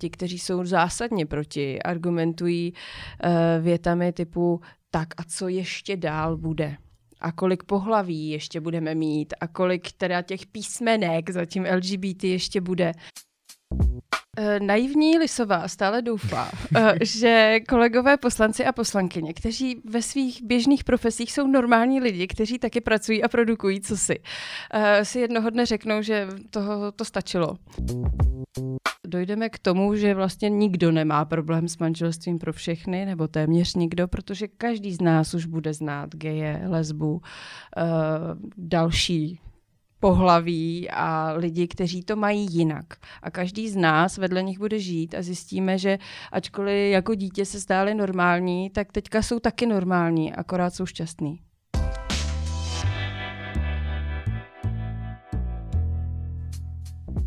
Ti, kteří jsou zásadně proti, argumentují uh, větami typu tak a co ještě dál bude? a kolik pohlaví ještě budeme mít a kolik teda těch písmenek za tím LGBT ještě bude. Eh, naivní Lisová stále doufá, eh, že kolegové poslanci a poslankyně, kteří ve svých běžných profesích jsou normální lidi, kteří taky pracují a produkují co si, eh, si jednoho dne řeknou, že toho to stačilo. Dojdeme k tomu, že vlastně nikdo nemá problém s manželstvím pro všechny, nebo téměř nikdo, protože každý z nás už bude znát geje, lesbu, další pohlaví a lidi, kteří to mají jinak. A každý z nás vedle nich bude žít a zjistíme, že ačkoliv jako dítě se stály normální, tak teďka jsou taky normální, akorát jsou šťastní.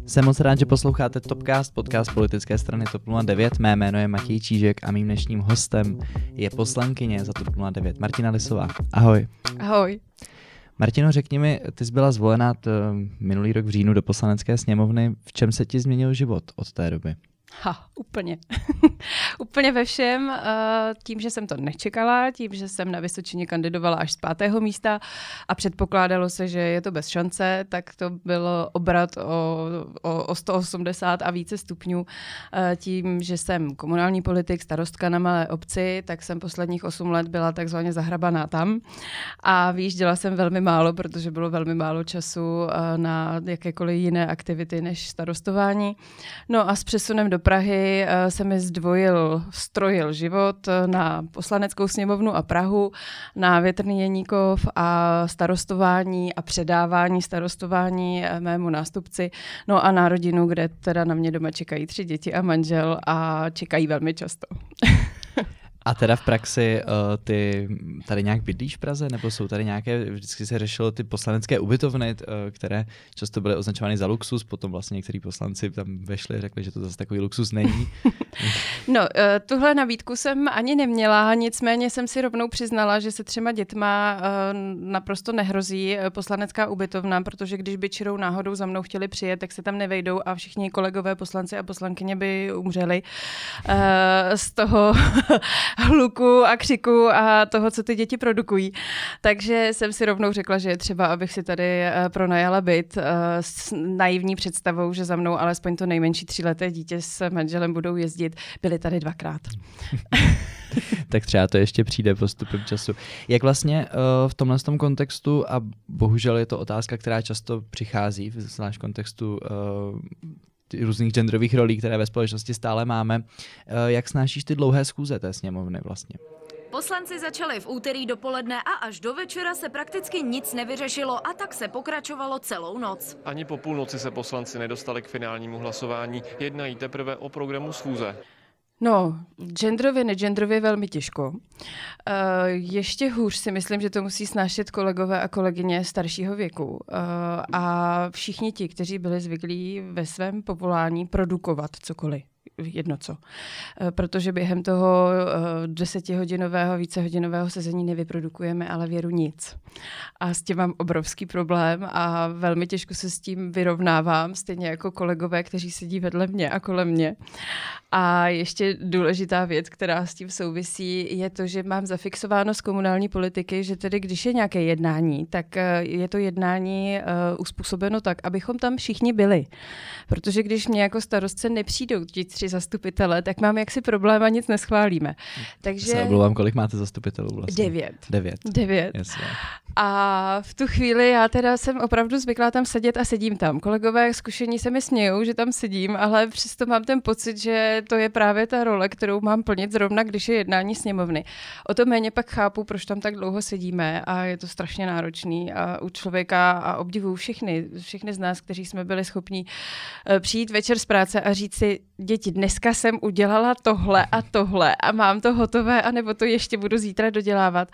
Jsem moc rád, že posloucháte Topcast, podcast politické strany TOP 09. Mé jméno je Matěj Čížek a mým dnešním hostem je poslankyně za TOP 09 Martina Lisová. Ahoj. Ahoj. Martino, řekni mi, ty jsi byla zvolena minulý rok v říjnu do poslanecké sněmovny. V čem se ti změnil život od té doby? Ha, úplně. úplně ve všem. Eh, tím, že jsem to nečekala, tím, že jsem na Vysočině kandidovala až z pátého místa a předpokládalo se, že je to bez šance, tak to byl obrat o, o, o 180 a více stupňů. Eh, tím, že jsem komunální politik, starostka na malé obci, tak jsem posledních 8 let byla takzvaně zahrabaná tam a vyjížděla jsem velmi málo, protože bylo velmi málo času eh, na jakékoliv jiné aktivity než starostování. No a s přesunem do Prahy eh, se mi zdvojil, strojil život eh, na poslaneckou sněmovnu a Prahu, na Větrný Jeníkov a starostování a předávání starostování eh, mému nástupci, no a na rodinu, kde teda na mě doma čekají tři děti a manžel a čekají velmi často. A teda v praxi uh, ty tady nějak bydlíš v Praze, nebo jsou tady nějaké, vždycky se řešilo ty poslanecké ubytovny, uh, které často byly označovány za luxus, potom vlastně někteří poslanci tam vešli a řekli, že to zase takový luxus není. no, uh, tuhle nabídku jsem ani neměla, nicméně jsem si rovnou přiznala, že se třema dětma uh, naprosto nehrozí poslanecká ubytovna, protože když by čirou náhodou za mnou chtěli přijet, tak se tam nevejdou a všichni kolegové poslanci a poslankyně by umřeli uh, z toho hluku a křiku a toho, co ty děti produkují. Takže jsem si rovnou řekla, že je třeba, abych si tady eh, pronajala byt eh, s naivní představou, že za mnou alespoň to nejmenší tříleté dítě s manželem budou jezdit. Byli tady dvakrát. tak třeba to ještě přijde postupem času. Jak vlastně uh, v tomhle tom kontextu, a bohužel je to otázka, která často přichází, v zvlášť kontextu uh, různých genderových rolí, které ve společnosti stále máme. Eh, jak snášíš ty dlouhé schůze té sněmovny vlastně? Poslanci začali v úterý dopoledne a až do večera se prakticky nic nevyřešilo a tak se pokračovalo celou noc. Ani po půlnoci se poslanci nedostali k finálnímu hlasování. Jednají teprve o programu schůze. No, genderově, negendrově velmi těžko. Uh, ještě hůř si myslím, že to musí snášet kolegové a kolegyně staršího věku. Uh, a všichni ti, kteří byli zvyklí ve svém povolání produkovat cokoliv jedno co. Eh, protože během toho desetihodinového, vícehodinového sezení nevyprodukujeme ale věru nic. A s tím mám obrovský problém a velmi těžko se s tím vyrovnávám, stejně jako kolegové, kteří sedí vedle mě a kolem mě. A ještě důležitá věc, která s tím souvisí, je to, že mám zafixováno z komunální politiky, že tedy když je nějaké jednání, tak eh, je to jednání uh, uspůsobeno tak, abychom tam všichni byli. Protože když mě jako starostce nepřijdou ti tři zastupitele, tak mám jaksi problém a nic neschválíme. Takže... Se omlouvám, kolik máte zastupitelů vlastně? Devět. Devět. Devět. Jasně. A v tu chvíli já teda jsem opravdu zvyklá tam sedět a sedím tam. Kolegové zkušení se mi smějou, že tam sedím, ale přesto mám ten pocit, že to je právě ta role, kterou mám plnit zrovna, když je jednání sněmovny. O to méně pak chápu, proč tam tak dlouho sedíme a je to strašně náročný a u člověka a obdivuju všechny, všechny z nás, kteří jsme byli schopni eh, přijít večer z práce a říct si, děti, dneska jsem udělala tohle a tohle a mám to hotové, anebo to ještě budu zítra dodělávat.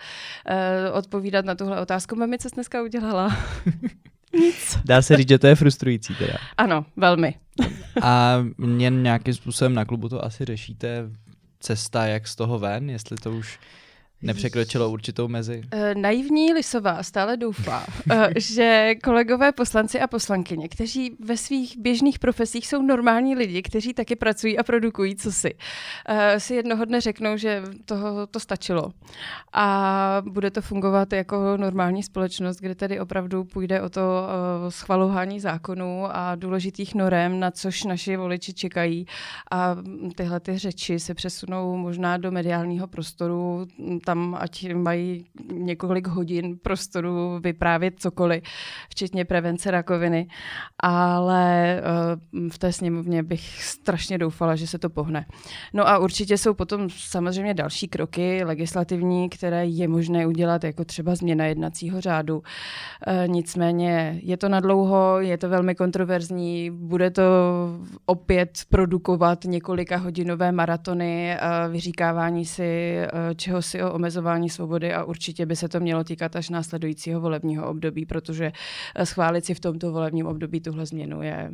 Uh, odpovídat na tuhle otázku, mami, co jsi dneska udělala? Nic. Dá se říct, že to je frustrující teda. Ano, velmi. A mě nějakým způsobem na klubu to asi řešíte cesta, jak z toho ven, jestli to už nepřekročilo určitou mezi? Eh, naivní Lisová stále doufá, eh, že kolegové poslanci a poslankyně, kteří ve svých běžných profesích jsou normální lidi, kteří taky pracují a produkují cosi, eh, si jednoho dne řeknou, že toho to stačilo. A bude to fungovat jako normální společnost, kde tedy opravdu půjde o to schvalování zákonů a důležitých norem, na což naši voliči čekají. A tyhle ty řeči se přesunou možná do mediálního prostoru tam, ať mají několik hodin prostoru vyprávět cokoliv, včetně prevence rakoviny. Ale uh, v té sněmovně bych strašně doufala, že se to pohne. No a určitě jsou potom samozřejmě další kroky legislativní, které je možné udělat, jako třeba změna jednacího řádu. Uh, nicméně je to nadlouho, je to velmi kontroverzní, bude to opět produkovat několika hodinové maratony, uh, vyříkávání si, čeho si o omezování svobody a určitě by se to mělo týkat až následujícího volebního období, protože eh, schválit si v tomto volebním období tuhle změnu je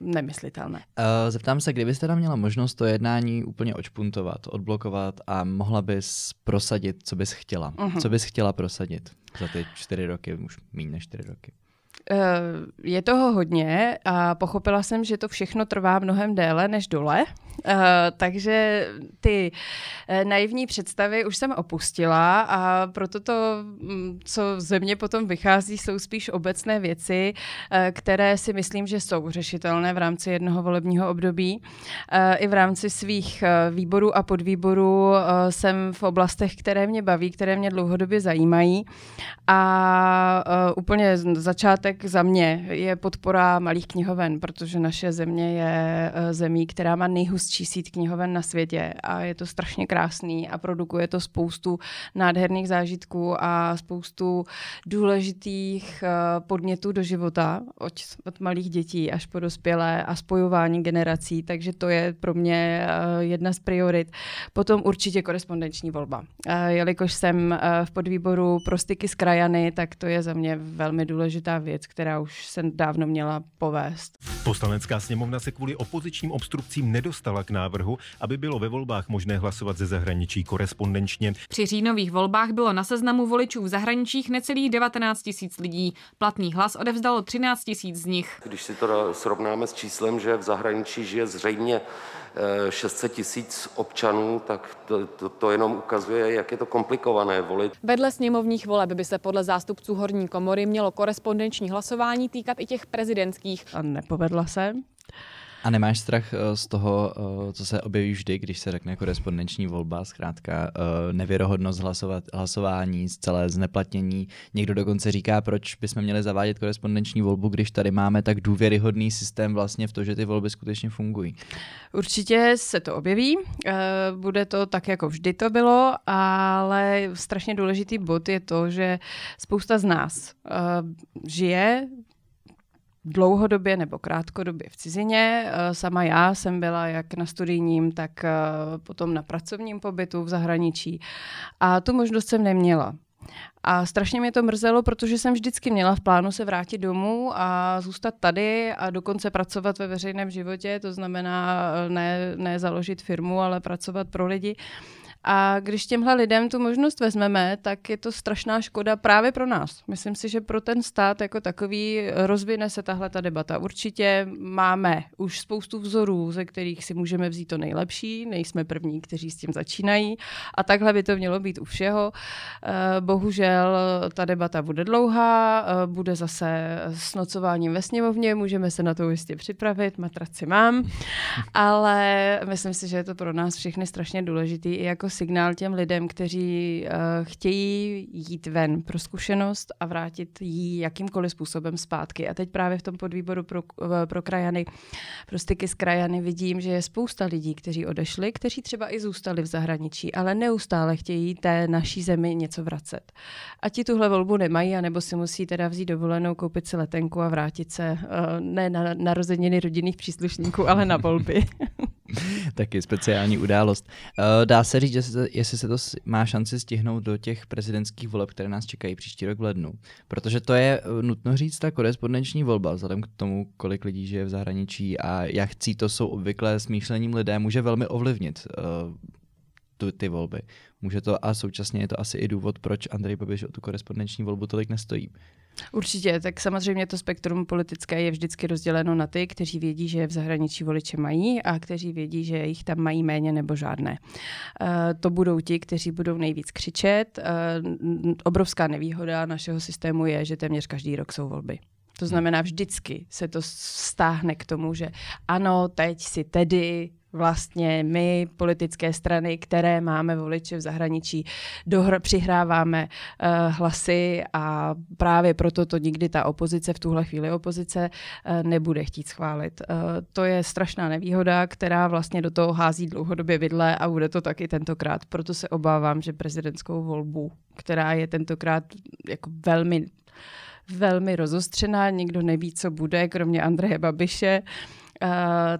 nemyslitelné. Uh, zeptám se, kdybyste tam měla možnost to jednání úplně očpuntovat, odblokovat a mohla bys prosadit, co bys chtěla. Uh-huh. Co bys chtěla prosadit za ty čtyři roky, už méně než čtyři roky? Eh, je toho hodně a pochopila jsem, že to všechno trvá mnohem déle než dole, uh, takže ty uh, naivní představy už jsem opustila a proto to, mm, co ze mě potom vychází, jsou spíš obecné věci, uh, které si myslím, že jsou řešitelné v rámci jednoho volebního období. I v rámci svých výborů a podvýborů jsem v oblastech, které mě baví, které mě dlouhodobě zajímají a úplně začátek za mě je podpora malých knihoven, protože naše země je eh, zemí, která má nejhustší síť knihoven na světě a je to strašně krásný a produkuje to spoustu nádherných zážitků a spoustu důležitých eh, podnětů do života od, od malých dětí až po dospělé a spojování generací, takže to je pro mě eh, jedna z priorit. Potom určitě korespondenční volba. Jelikož jsem v podvýboru pro styky s krajany, tak to je za mě velmi důležitá věc, která už se dávno měla povést. Poslanecká sněmovna se kvůli opozičním obstrukcím nedostala k návrhu, aby bylo ve volbách možné hlasovat ze zahraničí korespondenčně. Při říjnových volbách bylo na seznamu voličů v zahraničích necelých 19 tisíc lidí. Platný hlas odevzdalo 13 tisíc z nich. Když si to srovnáme s číslem, že v zahraničí žije zřejmě 600 tisíc občanů, tak to, to, to jenom ukazuje, jak je to komplikované volit. Vedle sněmovních voleb by se podle zástupců Horní komory mělo korespondenční hlasování týkat i těch prezidentských. A nepovedla se. A nemáš strach eh, z toho, eh, co se objeví vždy, když se řekne korespondenční volba, zkrátka eh, nevěrohodnost hlasovat, hlasování, celé zneplatnění. Někdo dokonce říká, proč bychom měli zavádět korespondenční volbu, když tady máme tak důvěryhodný systém vlastně v to, že ty volby skutečně fungují. Určitě se to objeví, bude to tak, jako vždy to bylo, ale strašně důležitý bod je to, že spousta z nás žije dlouhodobě nebo krátkodobě v cizině. Eh, sama já jsem byla jak na studijním, tak eh, potom na pracovním pobytu v zahraničí. A tu možnost jsem neměla. A strašně mě to mrzelo, protože jsem vždycky měla v plánu se vrátit domů a zůstat tady a dokonce pracovat ve veřejném životě, to znamená eh, ne, ne založit firmu, ale pracovat pro lidi. A když těmhle lidem tu možnost vezmeme, tak je to strašná škoda právě pro nás. Myslím si, že pro ten stát jako takový rozvine se tahle ta debata. Určitě máme už spoustu vzorů, ze kterých si můžeme vzít to nejlepší, nejsme první, kteří s tím začínají a takhle by to mělo být u všeho. Eh, bohužel ta debata bude dlouhá, eh, bude zase s nocováním ve sněmovně, můžeme se na to jistě připravit, matraci mám, ale myslím si, že je to pro nás všechny strašně důležitý i jako signál těm lidem, kteří uh, chtějí jít ven pro zkušenost a vrátit ji jakýmkoliv způsobem zpátky. A teď právě v tom podvýboru pro, uh, pro krajany, pro styky s krajany vidím, že je spousta lidí, kteří odešli, kteří třeba i zůstali v zahraničí, ale neustále chtějí té naší zemi něco vracet. A ti tuhle volbu nemají, anebo si musí teda vzít dovolenou, koupit si letenku a vrátit se uh, ne na narozeniny rodinných příslušníků, ale na volby. Taky speciální událost. Dá se říct, že se, jestli se to má šanci stihnout do těch prezidentských voleb, které nás čekají příští rok v lednu. Protože to je uh, nutno říct ta korespondenční volba, vzhledem k tomu, kolik lidí žije v zahraničí a jak chcí to jsou obvykle smýšlením lidé, může velmi ovlivnit uh, tu, ty volby. Může to a současně je to asi i důvod, proč Andrej Babiš o tu korespondenční volbu tolik nestojí. Určitě, tak samozřejmě to spektrum politické je vždycky rozděleno na ty, kteří vědí, že v zahraničí voliče mají a kteří vědí, že jich tam mají méně nebo žádné. Uh, to budou ti, kteří budou nejvíc křičet. Uh, obrovská nevýhoda našeho systému je, že téměř každý rok jsou volby. To znamená, vždycky se to stáhne k tomu, že ano, teď si tedy vlastně my, politické strany, které máme voliče v zahraničí, dohr- přihráváme uh, hlasy a právě proto to nikdy ta opozice, v tuhle chvíli opozice, uh, nebude chtít schválit. Uh, to je strašná nevýhoda, která vlastně do toho hází dlouhodobě vidle a bude to taky tentokrát. Proto se obávám, že prezidentskou volbu, která je tentokrát jako velmi velmi rozostřená, nikdo neví, co bude, kromě Andreje Babiše. Uh,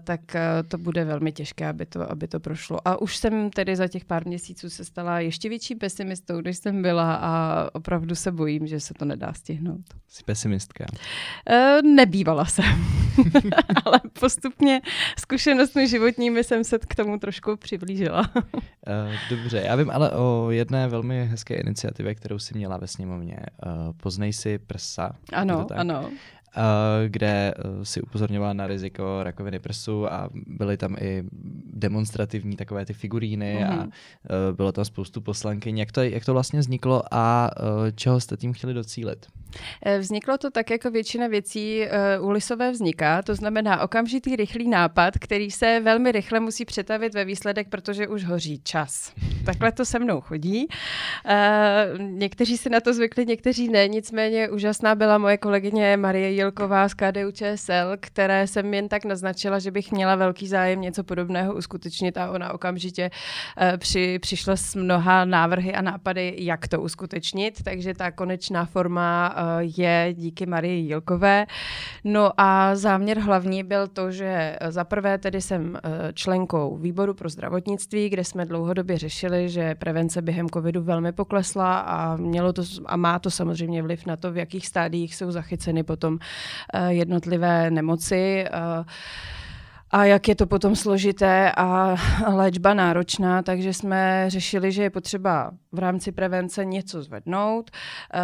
tak uh, to bude velmi těžké, aby to, aby to prošlo. A už jsem tedy za těch pár měsíců se stala ještě větší pesimistou, než jsem byla a opravdu se bojím, že se to nedá stihnout. Jsi pesimistka? Uh, nebývala jsem, ale postupně zkušenostmi životními jsem se k tomu trošku přiblížila. dobře, já vím ale o jedné velmi hezké iniciativě, kterou si měla ve sněmovně. Poznej si prsa. Ano, ano. Eh, kde eh, si upozorňovala na riziko rakoviny prsu a byly tam i demonstrativní takové ty figuríny mm-hmm. a mhm. eh, bylo tam spoustu poslankyň. Jak to, jak to vlastně vzniklo a čeho jste tím chtěli docílit? Vzniklo to tak, jako většina věcí u Lisové vzniká, to znamená okamžitý rychlý nápad, který se velmi rychle musí přetavit ve výsledek, protože už hoří čas. Takhle to se mnou chodí. Někteří si na to zvykli, někteří ne, nicméně úžasná byla moje kolegyně Marie Jílková z KDU ČSL, které jsem jen tak naznačila, že bych měla velký zájem něco podobného uskutečnit a ona okamžitě při, přišla s mnoha návrhy a nápady, jak to uskutečnit, takže ta konečná forma je díky Marii Jílkové. No a záměr hlavní byl to, že za prvé tedy jsem uh, členkou výboru pro zdravotnictví, kde jsme dlouhodobě řešili, že prevence během covidu velmi poklesla a mělo to a má to samozřejmě vliv na to, v jakých stádiích jsou zachyceny potom Eh, jednotlivé nemoci eh, a jak je to potom složité a léčba náročná, takže jsme řešili, že je potřeba v rámci prevence něco zvednout. Eh,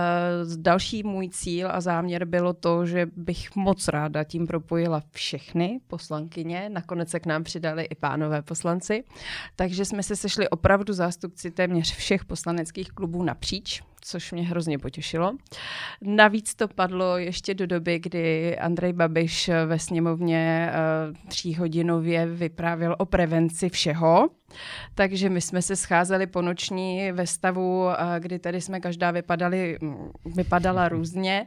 další můj cíl a záměr bylo to, že bych moc ráda tím propojila všechny poslankyně. Nakonec se k nám přidali i pánové poslanci. Takže jsme se sešli opravdu zástupci téměř všech poslaneckých klubů napříč což mě hrozně potěšilo. Navíc to padlo ještě do doby, kdy Andrej Babiš ve sněmovně uh, tříhodinově vyprávěl o prevenci všeho. Takže my jsme se scházeli po noční ve stavu, kdy tady jsme každá vypadali, vypadala různě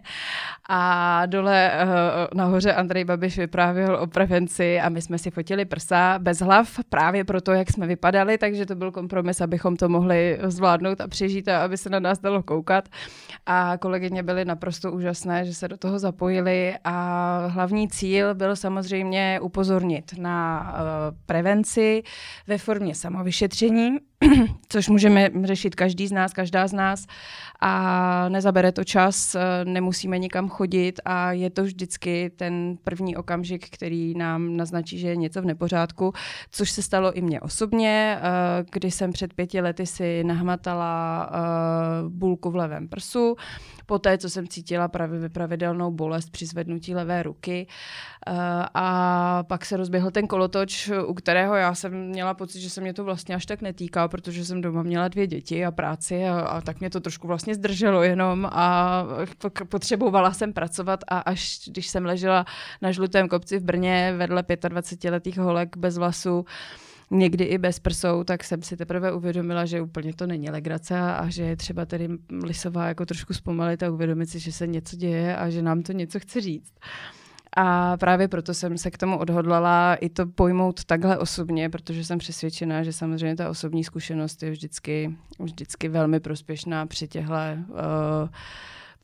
a dole eh, nahoře Andrej Babiš vyprávěl o prevenci a my jsme si fotili prsa bez hlav právě proto, jak jsme vypadali, takže to byl kompromis, abychom to mohli zvládnout a přežít a aby se na nás dalo koukat. A kolegyně byly naprosto úžasné, že se do toho zapojili a hlavní cíl byl samozřejmě upozornit na uh, prevenci ve formě samovyšetření, což můžeme řešit každý z nás, každá z nás. A nezabere to čas, nemusíme nikam chodit a je to vždycky ten první okamžik, který nám naznačí, že je něco v nepořádku, což se stalo i mně osobně, eh, kdy jsem před pěti lety si nahmatala eh, bulku v levém prsu, poté, co jsem cítila pravě pravidelnou bolest při zvednutí levé ruky. Eh, a pak se rozběhl ten kolotoč, u kterého já jsem měla pocit, že se mě to vlastně až tak netýká, protože jsem doma měla dvě děti a práci a, a tak mě to trošku vlastně zdrželo jenom a potřebovala jsem pracovat a až když jsem ležela na žlutém kopci v Brně vedle 25-letých holek bez vlasu, někdy i bez prsou, tak jsem si teprve uvědomila, že úplně to není legrace a že je třeba tedy Lisová jako trošku zpomalit a uvědomit si, že se něco děje a že nám to něco chce říct. A právě proto jsem se k tomu odhodlala i to pojmout takhle osobně, protože jsem přesvědčená, že samozřejmě ta osobní zkušenost je vždycky, vždycky velmi prospěšná při těchto uh,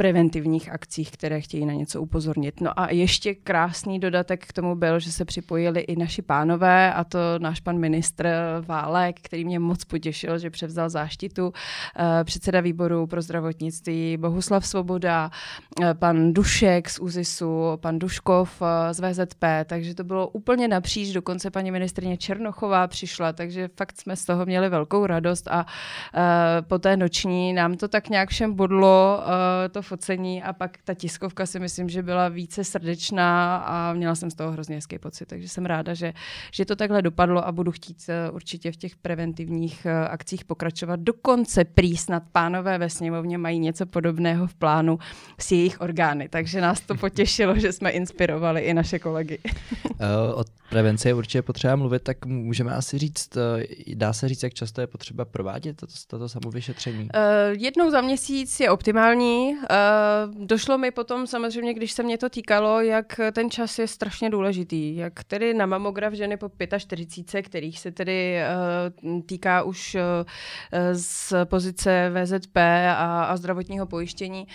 preventivních akcích, které chtějí na něco upozornit. No a ještě krásný dodatek k tomu byl, že se připojili i naši pánové, a to náš pan ministr Válek, který mě moc potěšil, že převzal záštitu, eh, předseda výboru pro zdravotnictví Bohuslav Svoboda, eh, pan Dušek z ÚZISu, pan Duškov z VZP, takže to bylo úplně napříč, dokonce paní ministrině Černochová přišla, takže fakt jsme z toho měli velkou radost a po té noční nám to tak nějak všem bodlo, to focení a pak ta tiskovka si myslím, že byla více srdečná a měla jsem z toho hrozně hezký pocit, takže jsem ráda, že, že to takhle dopadlo a budu chtít eh, určitě v těch preventivních eh, akcích pokračovat. Dokonce prý snad pánové ve sněmovně mají něco podobného v plánu s jejich orgány, takže nás to potěšilo, že jsme inspirovali i naše kolegy. Eh, o prevenci je určitě potřeba mluvit, tak můžeme asi říct, dá se říct, jak často je potřeba provádět toto, toto samovyšetření? jednou za měsíc je optimální. Uh, došlo mi potom samozřejmě, když se mě to týkalo, jak ten čas je strašně důležitý. Jak tedy na mamograf ženy po 45, kterých se tedy uh, týká už uh, z pozice VZP a, a zdravotního pojištění,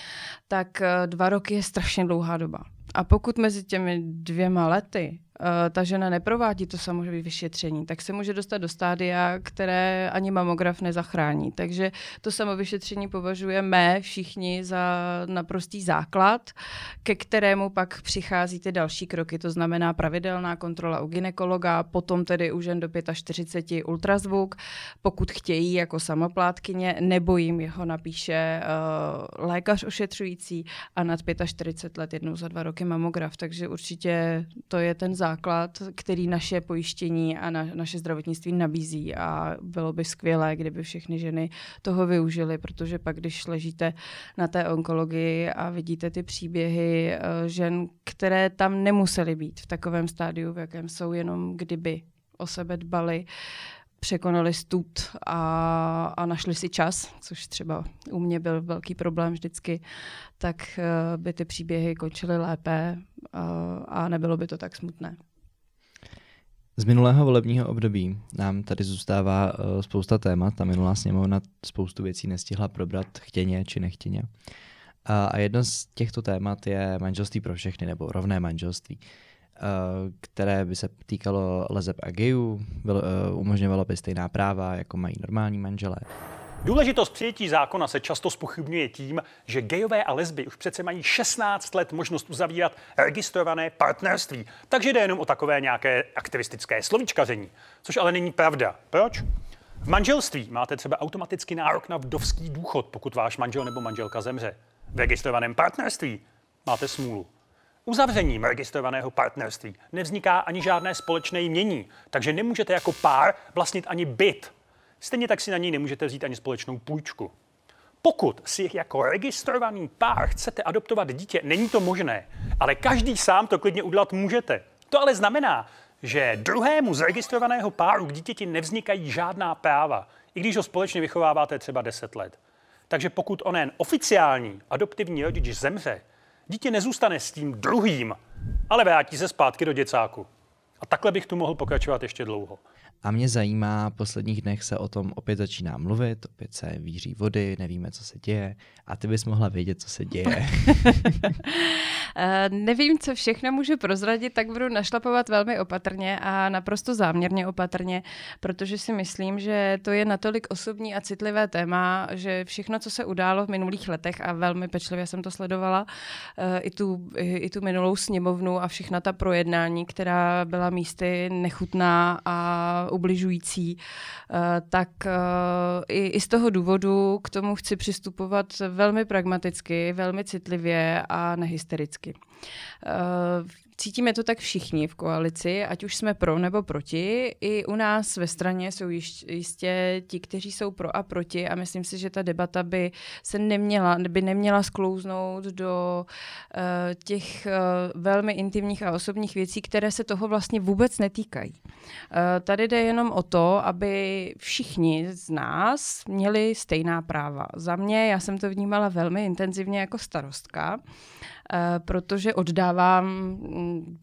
tak uh, dva roky je strašně dlouhá doba. A pokud mezi těmi dvěma lety uh, ta žena neprovádí to samozřejmě vyšetření, tak se může dostat do stádia, které ani mamograf nezachrání. Takže to samovyšetření považujeme všichni za naprostý základ, ke kterému pak přichází ty další kroky, to znamená pravidelná kontrola u ginekologa, potom tedy u žen do 45 ultrazvuk, pokud chtějí jako samoplátkyně, nebo jim jeho napíše uh, lékař ošetřující a nad 45 let jednou za dva roky mamograf. Takže určitě to je ten základ základ, který naše pojištění a na, naše zdravotnictví nabízí. A bylo by skvělé, kdyby všechny ženy toho využily, protože pak, když ležíte na té onkologii a vidíte ty příběhy uh, žen, které tam nemusely být v takovém stádiu, v jakém jsou, jenom kdyby o sebe dbali, překonali stud a, a našli si čas, což třeba u mě byl velký problém vždycky, tak uh, by ty příběhy končily lépe uh, a nebylo by to tak smutné. Z minulého volebního období nám tady zůstává uh, spousta témat. Ta minulá sněmovna spoustu věcí nestihla probrat chtěně či nechtěně. A, a jedno z těchto témat je manželství pro všechny nebo rovné manželství. Eh, které by se týkalo lezeb a gejů, uh, umožňovalo by stejná práva, jako mají normální manželé. Důležitost přijetí zákona se často spochybňuje tím, že gejové a lesby už přece mají 16 let možnost uzavírat registrované partnerství, takže jde jenom o takové nějaké aktivistické slovíčkaření, což ale není pravda. Proč? V manželství máte třeba automaticky nárok na vdovský důchod, pokud váš manžel nebo manželka zemře. V registrovaném partnerství máte smůlu. Uzavřením registrovaného partnerství nevzniká ani žádné společné jmění, takže nemůžete jako pár vlastnit ani byt. Stejně tak si na něj nemůžete vzít ani společnou půjčku. Pokud si jako registrovaný pár chcete adoptovat dítě, není to možné, ale každý sám to klidně udělat můžete. To ale znamená, že druhému z registrovaného páru k dítěti nevznikají žádná práva, i když ho společně vychováváte třeba 10 let. Takže pokud onen oficiální adoptivní rodič zemře, Dítě nezůstane s tím druhým, ale vrátí se zpátky do děcáku. A takhle bych tu mohl pokračovat ještě dlouho. A mě zajímá, v posledních dnech se o tom opět začíná mluvit, opět se víří vody, nevíme, co se děje. A ty bys mohla vědět, co se děje. Eh, nevím, co všechno můžu prozradit, tak budu našlapovat velmi opatrně a naprosto záměrně opatrně, protože si myslím, že to je natolik osobní a citlivé téma, že všechno, co se událo v minulých letech a velmi pečlivě jsem to sledovala, eh, i tu, i tu minulou sněmovnu a všechna ta projednání, která byla místy nechutná a ubližující, eh, tak i, i z toho důvodu k tomu chci přistupovat velmi pragmaticky, velmi citlivě a nehystericky vždycky. Uh, cítíme to tak všichni v koalici, ať už jsme pro nebo proti. I u nás ve straně jsou jistě ti, kteří jsou pro a proti a myslím si, že ta debata by se neměla, by neměla sklouznout do uh, těch uh, velmi intimních a osobních věcí, které se toho vlastně vůbec netýkají. Tady jde jenom o to, aby všichni z nás měli stejná práva. Za mě, já jsem to vnímala velmi intenzivně jako starostka, protože oddávám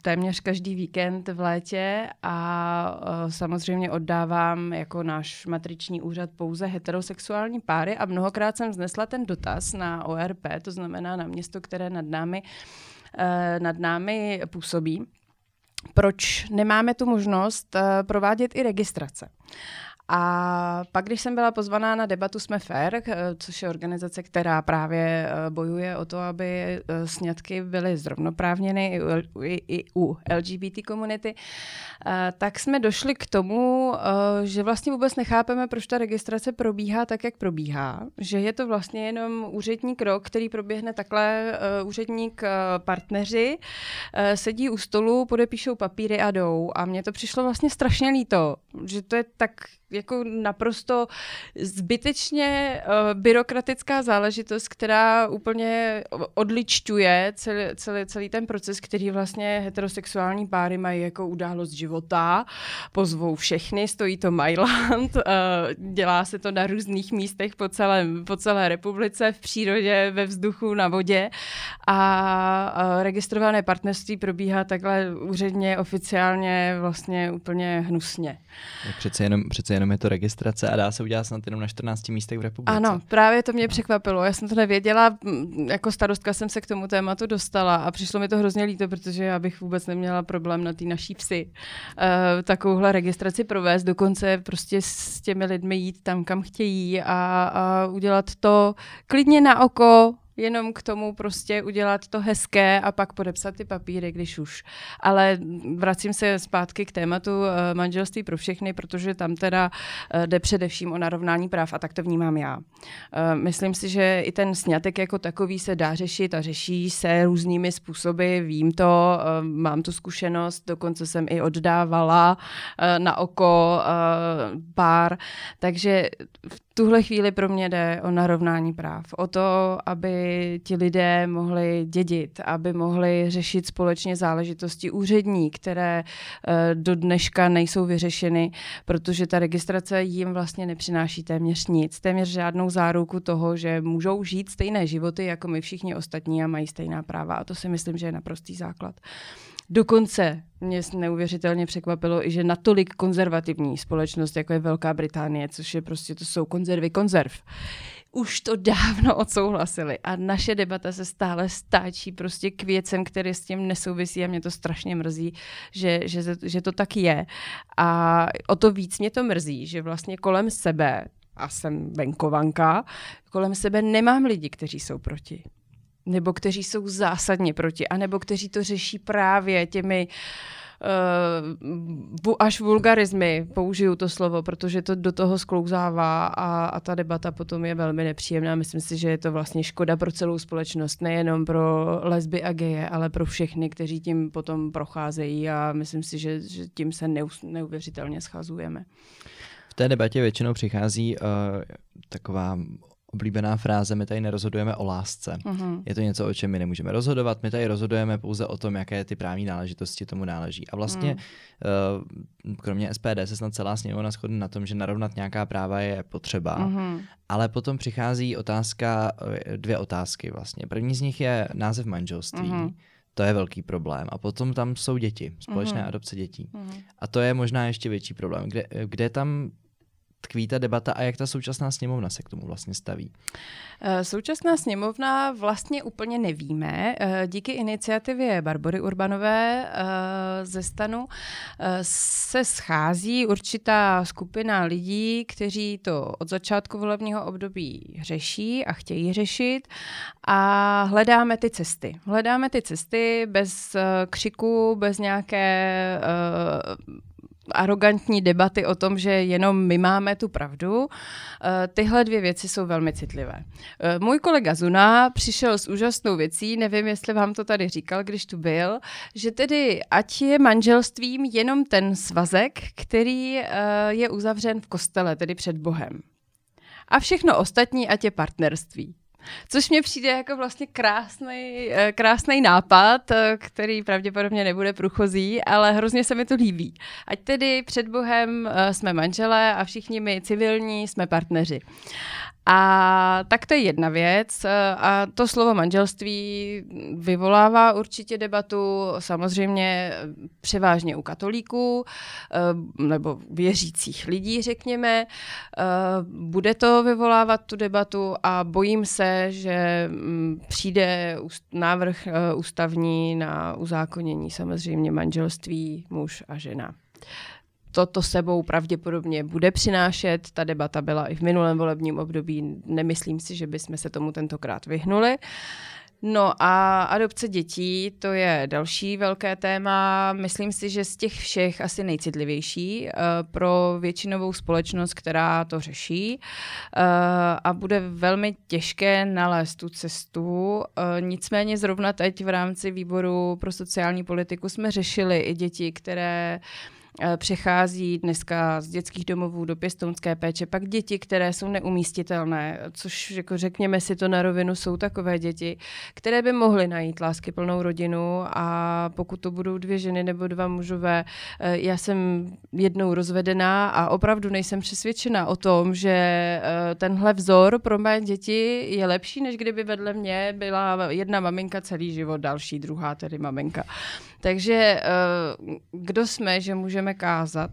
téměř každý víkend v létě a uh, samozřejmě oddávám jako náš matriční úřad pouze heterosexuální páry a mnohokrát jsem znesla ten dotaz na ORP, to znamená na město, které nad námi, uh, nad námi působí proč nemáme tu možnost provádět i registrace. A pak, když jsem byla pozvaná na debatu Jsme fair, což je organizace, která právě eh, bojuje o to, aby eh, sňatky byly zrovnoprávněny i u, LGBT komunity, eh, tak jsme došli k tomu, že vlastně vůbec nechápeme, proč ta registrace probíhá tak, jak probíhá. Že je to vlastně jenom úřední krok, který proběhne takhle, úředník partneři sedí u stolu, podepíšou papíry a jdou. A mně to přišlo vlastně strašně líto, že to je tak jako naprosto zbytečně uh, byrokratická záležitost, která úplně odličťuje celý, celý, celý ten proces, který vlastně heterosexuální páry mají jako událost života. Pozvou všechny, stojí to Mailand, uh, dělá se to na různých místech po, celém, po celé republice, v přírodě, ve vzduchu, na vodě a uh, registrované partnerství probíhá takhle úředně, oficiálně, vlastně úplně hnusně. Přece jenom, přece jenom je to registrace a dá se udělat snad jenom na 14 místech v republice. Ano, právě to mě překvapilo. Já jsem to nevěděla, jako starostka jsem se k tomu tématu dostala a přišlo mi to hrozně líto, protože já bych vůbec neměla problém na té naší vsi uh, takovouhle registraci provést, dokonce prostě s těmi lidmi jít tam, kam chtějí a, a udělat to klidně na oko, jenom k tomu prostě udělat to hezké a pak podepsat ty papíry, když už. Ale vracím se zpátky k tématu uh, manželství pro všechny, protože tam teda uh, jde především o narovnání práv a tak to vnímám já. Uh, myslím si, že i ten snětek jako takový se dá řešit a řeší se různými způsoby, vím to, mám tu zkušenost, dokonce jsem i oddávala na oko pár, takže v tuhle chvíli pro mě jde o narovnání práv, o to, aby ti lidé mohli dědit, aby mohli řešit společně záležitosti úřední, které uh, do dneška nejsou vyřešeny, protože ta registrace jim vlastně nepřináší téměř nic, téměř žádnou záruku toho, že můžou žít stejné životy jako my všichni ostatní a mají stejná práva. A to si myslím, že je naprostý základ. Dokonce mě neuvěřitelně překvapilo že natolik konzervativní společnost, jako je Velká Británie, což je prostě, to jsou konzervy konzerv, už to dávno odsouhlasili a naše debata se stále stáčí prostě k věcem, které s tím nesouvisí a mě to strašně mrzí, že, že, že to tak je. A o to víc mě to mrzí, že vlastně kolem sebe, a jsem venkovanka, kolem sebe nemám lidi, kteří jsou proti nebo kteří jsou zásadně proti, anebo kteří to řeší právě těmi uh, až vulgarizmy, použiju to slovo, protože to do toho sklouzává a, a ta debata potom je velmi nepříjemná. Myslím si, že je to vlastně škoda pro celou společnost, nejenom pro lesby a geje, ale pro všechny, kteří tím potom procházejí a myslím si, že, že tím se neus, neuvěřitelně schazujeme. V té debatě většinou přichází uh, taková oblíbená fráze, my tady nerozhodujeme o lásce. Uh-huh. Je to něco, o čem my nemůžeme rozhodovat, my tady rozhodujeme pouze o tom, jaké ty právní náležitosti tomu náleží. A vlastně, uh, kromě SPD se snad celá sněmovna shodne na tom, že narovnat nějaká práva je potřeba, uh-huh. ale potom přichází otázka, eh, dvě otázky vlastně. První z nich je název manželství. Uh-huh. To je velký problém. A potom tam jsou děti, společné uh-huh. adopce dětí. Uh-huh. A to je možná ještě větší problém. Kde, kde tam tkví ta debata a jak ta současná sněmovna se k tomu vlastně staví? Eh, současná sněmovna vlastně úplně nevíme. Eh, díky iniciativě Barbory Urbanové eh, ze stanu se schází určitá skupina lidí, kteří to od začátku volebního období řeší a chtějí řešit a hledáme ty cesty. Hledáme ty cesty bez křiku, bez nějaké arrogantní debaty o tom, že jenom my máme tu pravdu. Eh, tyhle dvě věci jsou velmi citlivé. Eh, můj kolega Zuna přišel s úžasnou věcí, nevím, jestli vám to tady říkal, když tu byl, že tedy ať je manželstvím jenom ten svazek, který eh, je uzavřen v kostele, tedy před Bohem. A všechno ostatní, ať je partnerství. Což mě přijde jako vlastně krásný, eh, krásný nápad, eh, který pravděpodobně nebude průchozí, ale hrozně se mi to líbí. Ať tedy před Bohem eh, jsme manželé a všichni my civilní jsme partneři. A tak to je jedna věc. A to slovo manželství vyvolává určitě debatu, samozřejmě převážně u katolíků eh, nebo věřících lidí, řekněme. Eh, bude to vyvolávat tu debatu a bojím se, že mm, přijde návrh ústavní na uzákonění samozřejmě manželství muž a žena toto sebou pravděpodobně bude přinášet. Ta debata byla i v minulém volebním období. Nemyslím si, že bychom se tomu tentokrát vyhnuli. No a adopce dětí, to je další velké téma. Myslím si, že z těch všech asi nejcitlivější uh, pro většinovou společnost, která to řeší. Uh, a bude velmi těžké nalézt tu cestu. Uh, nicméně zrovna teď v rámci výboru pro sociální politiku jsme řešili i děti, které Eh, přechází dneska z dětských domovů do pěstounské péče, pak děti, které jsou neumístitelné, což jako řekněme si to na rovinu, jsou takové děti, které by mohly najít lásky plnou rodinu a pokud to budou dvě ženy nebo dva mužové, eh, já jsem jednou rozvedená a opravdu nejsem přesvědčena o tom, že eh, tenhle vzor pro mé děti je lepší, než kdyby vedle mě byla jedna maminka celý život, další, druhá tedy maminka. Takže kdo jsme, že můžeme můžeme kázat,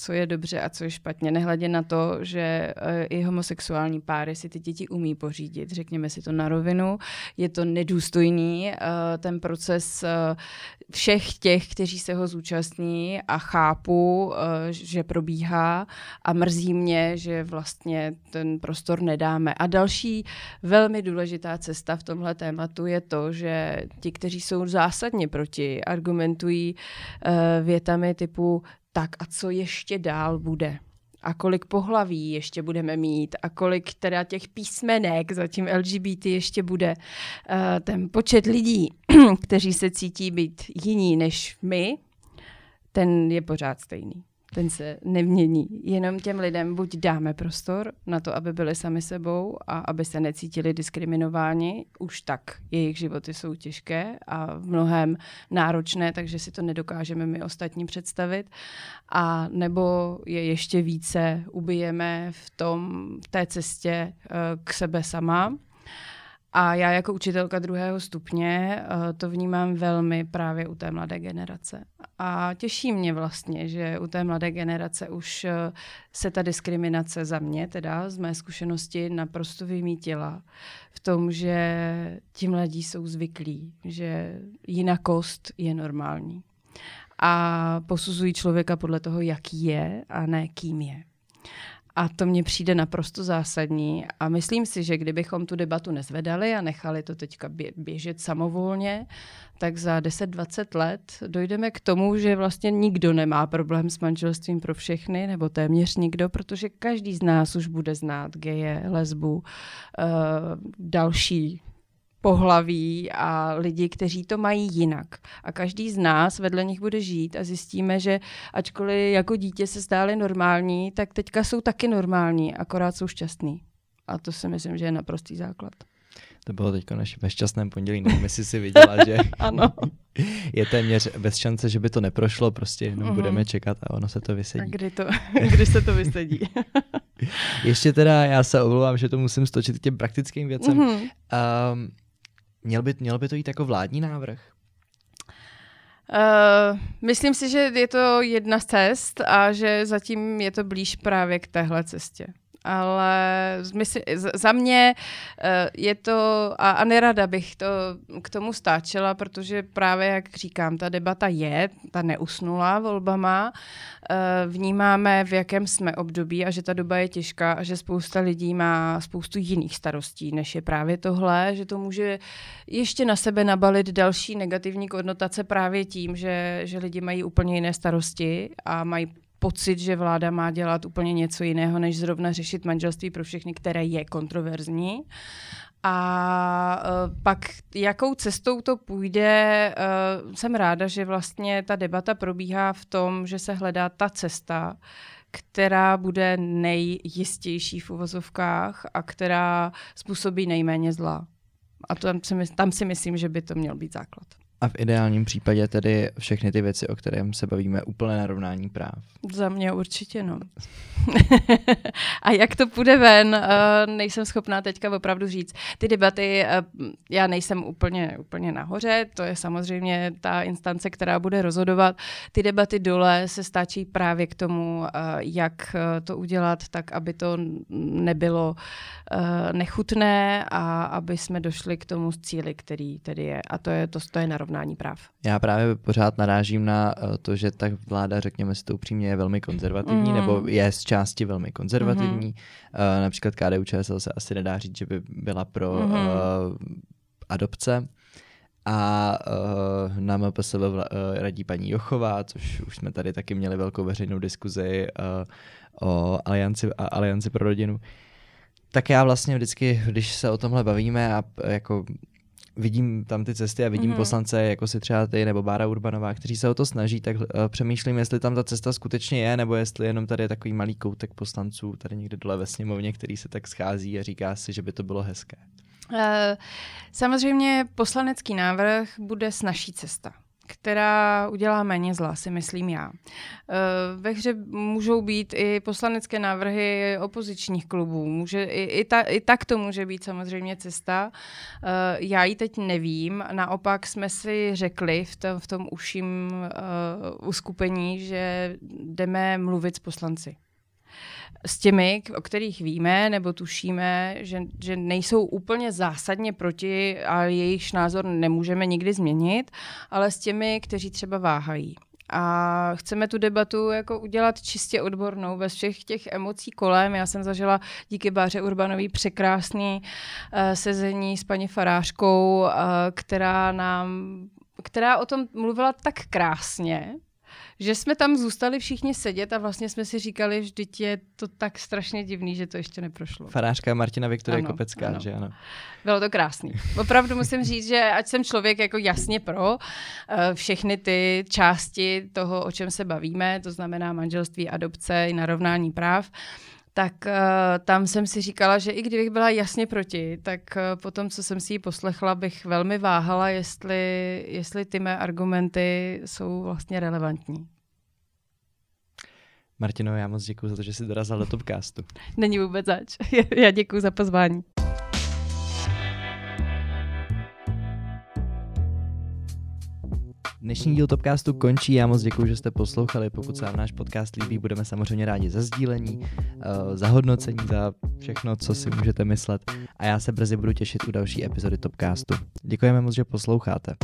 co je dobře a co je špatně, nehledě na to, že uh, i homosexuální páry si ty děti umí pořídit, řekněme si to na rovinu. Je to nedůstojný, uh, ten proces uh, všech těch, kteří se ho zúčastní a chápu, že probíhá a mrzí mě, že vlastně ten prostor nedáme. A další velmi důležitá cesta v tomhle tématu je to, že ti, kteří jsou zásadně proti, argumentují větami typu tak a co ještě dál bude? A kolik pohlaví ještě budeme mít? A kolik teda těch písmenek za tím LGBT ještě bude? Uh, ten počet lidí, kteří se cítí být jiní než my, ten je pořád stejný ten se nemění. Jenom těm lidem buď dáme prostor na to, aby byli sami sebou a aby se necítili diskriminováni. Už tak jejich životy jsou těžké a v mnohem náročné, takže si to nedokážeme my ostatní představit. A nebo je ještě více ubijeme v, tom, v té cestě eh, k sebe sama a já jako učitelka druhého stupně uh, to vnímám velmi právě u té mladé generace. A těší mě vlastně, že u té mladé generace už uh, se ta diskriminace za mě, teda z mé zkušenosti, naprosto vymítila. V tom, že ti mladí jsou zvyklí, že jinakost je normální. A posuzují člověka podle toho, jaký je a ne kým je. A to mně přijde naprosto zásadní. A myslím si, že kdybychom tu debatu nezvedali a nechali to teďka běžet samovolně, tak za 10-20 let dojdeme k tomu, že vlastně nikdo nemá problém s manželstvím pro všechny, nebo téměř nikdo, protože každý z nás už bude znát geje, lesbu, uh, další pohlaví a lidi, kteří to mají jinak. A každý z nás vedle nich bude žít a zjistíme, že ačkoliv jako dítě se stály normální, tak teďka jsou taky normální, akorát jsou šťastní. A to si myslím, že je naprostý základ. To bylo teď naše bezčasném pondělí, nevím, jestli si viděla, že ano. je téměř bez šance, že by to neprošlo, prostě jenom uh-huh. budeme čekat a ono se to vysedí. A kdy, to, kdy se to vysedí? Ještě teda, já se omlouvám, že to musím stočit k těm praktickým věcem. Uh-huh. Um, Měl by, měl by to jít jako vládní návrh? Uh, myslím si, že je to jedna z cest a že zatím je to blíž právě k téhle cestě ale mysl, za mě eh, je to, a, a nerada bych to k tomu stáčela, protože právě, jak říkám, ta debata je, ta neusnula volbama, eh, vnímáme, v jakém jsme období a že ta doba je těžká a že spousta lidí má spoustu jiných starostí, než je právě tohle, že to může ještě na sebe nabalit další negativní konotace právě tím, že, že lidi mají úplně jiné starosti a mají pocit, že vláda má dělat úplně něco jiného, než zrovna řešit manželství pro všechny, které je kontroverzní. A uh, pak jakou cestou to půjde, uh, jsem ráda, že vlastně ta debata probíhá v tom, že se hledá ta cesta, která bude nejjistější v uvozovkách a která způsobí nejméně zla. A to tam si, tam si myslím, že by to měl být základ. A v ideálním případě tedy všechny ty věci, o kterém se bavíme, úplné narovnání práv. Za mě určitě, no. a jak to půjde ven, uh, nejsem schopná teďka opravdu říct. Ty debaty, uh, já nejsem úplně, úplně nahoře, to je samozřejmě ta instance, která bude rozhodovat. Ty debaty dole se stačí právě k tomu, uh, jak to udělat, tak aby to nebylo nechutné a aby jsme došli k tomu cíli, který tedy je. A to je, to, to je narovnání práv. Já právě pořád narážím na to, že ta vláda, řekněme si to upřímně, je velmi konzervativní, mm. nebo je z části velmi konzervativní. Mm. Uh, například KDU ČSL se asi nedá říct, že by byla pro mm. uh, adopce. A uh, na MPSV uh, radí paní Jochová, což už jsme tady taky měli velkou veřejnou diskuzi uh, o alianci, alianci pro rodinu. Tak já vlastně vždycky, když se o tomhle bavíme a jako vidím tam ty cesty a vidím mm-hmm. poslance, jako si třeba ty nebo Bára Urbanová, kteří se o to snaží, tak uh, přemýšlím, jestli tam ta cesta skutečně je, nebo jestli jenom tady je takový malý koutek poslanců tady někde dole ve sněmovně, který se tak schází a říká si, že by to bylo hezké. Uh, samozřejmě poslanecký návrh bude snažší cesta která udělá méně zla, si myslím já. Eh, ve hře můžou být i poslanecké návrhy opozičních klubů. Může, i, i, ta, I tak to může být samozřejmě cesta. Eh, já ji teď nevím. Naopak jsme si řekli v tom, v tom uším uh, uskupení, že jdeme mluvit s poslanci s těmi, o kterých víme nebo tušíme, že, že nejsou úplně zásadně proti a jejich názor nemůžeme nikdy změnit, ale s těmi, kteří třeba váhají. A chceme tu debatu jako udělat čistě odbornou, bez všech těch emocí kolem. Já jsem zažila díky Báře Urbanový překrásný uh, sezení s paní Farářkou, uh, která nám která o tom mluvila tak krásně, že jsme tam zůstali všichni sedět a vlastně jsme si říkali, že je to tak strašně divný, že to ještě neprošlo. Farářka Martina Viktorie Kopecká, ano. že ano. Bylo to krásný. Opravdu musím říct, že ať jsem člověk jako jasně pro eh, všechny ty části toho, o čem se bavíme, to znamená manželství, adopce i narovnání práv, tak uh, tam jsem si říkala, že i kdybych byla jasně proti, tak uh, po tom, co jsem si ji poslechla, bych velmi váhala, jestli, jestli ty mé argumenty jsou vlastně relevantní. Martino, já moc děkuji za to, že jsi dorazil do Topcastu. Není vůbec zač. já děkuji za pozvání. Dnešní díl Topcastu končí, já moc děkuji, že jste poslouchali. Pokud se vám náš podcast líbí, budeme samozřejmě rádi za sdílení, eh, za hodnocení, za všechno, co si můžete myslet. A já se brzy budu těšit u další epizody Topcastu. Děkujeme moc, že posloucháte.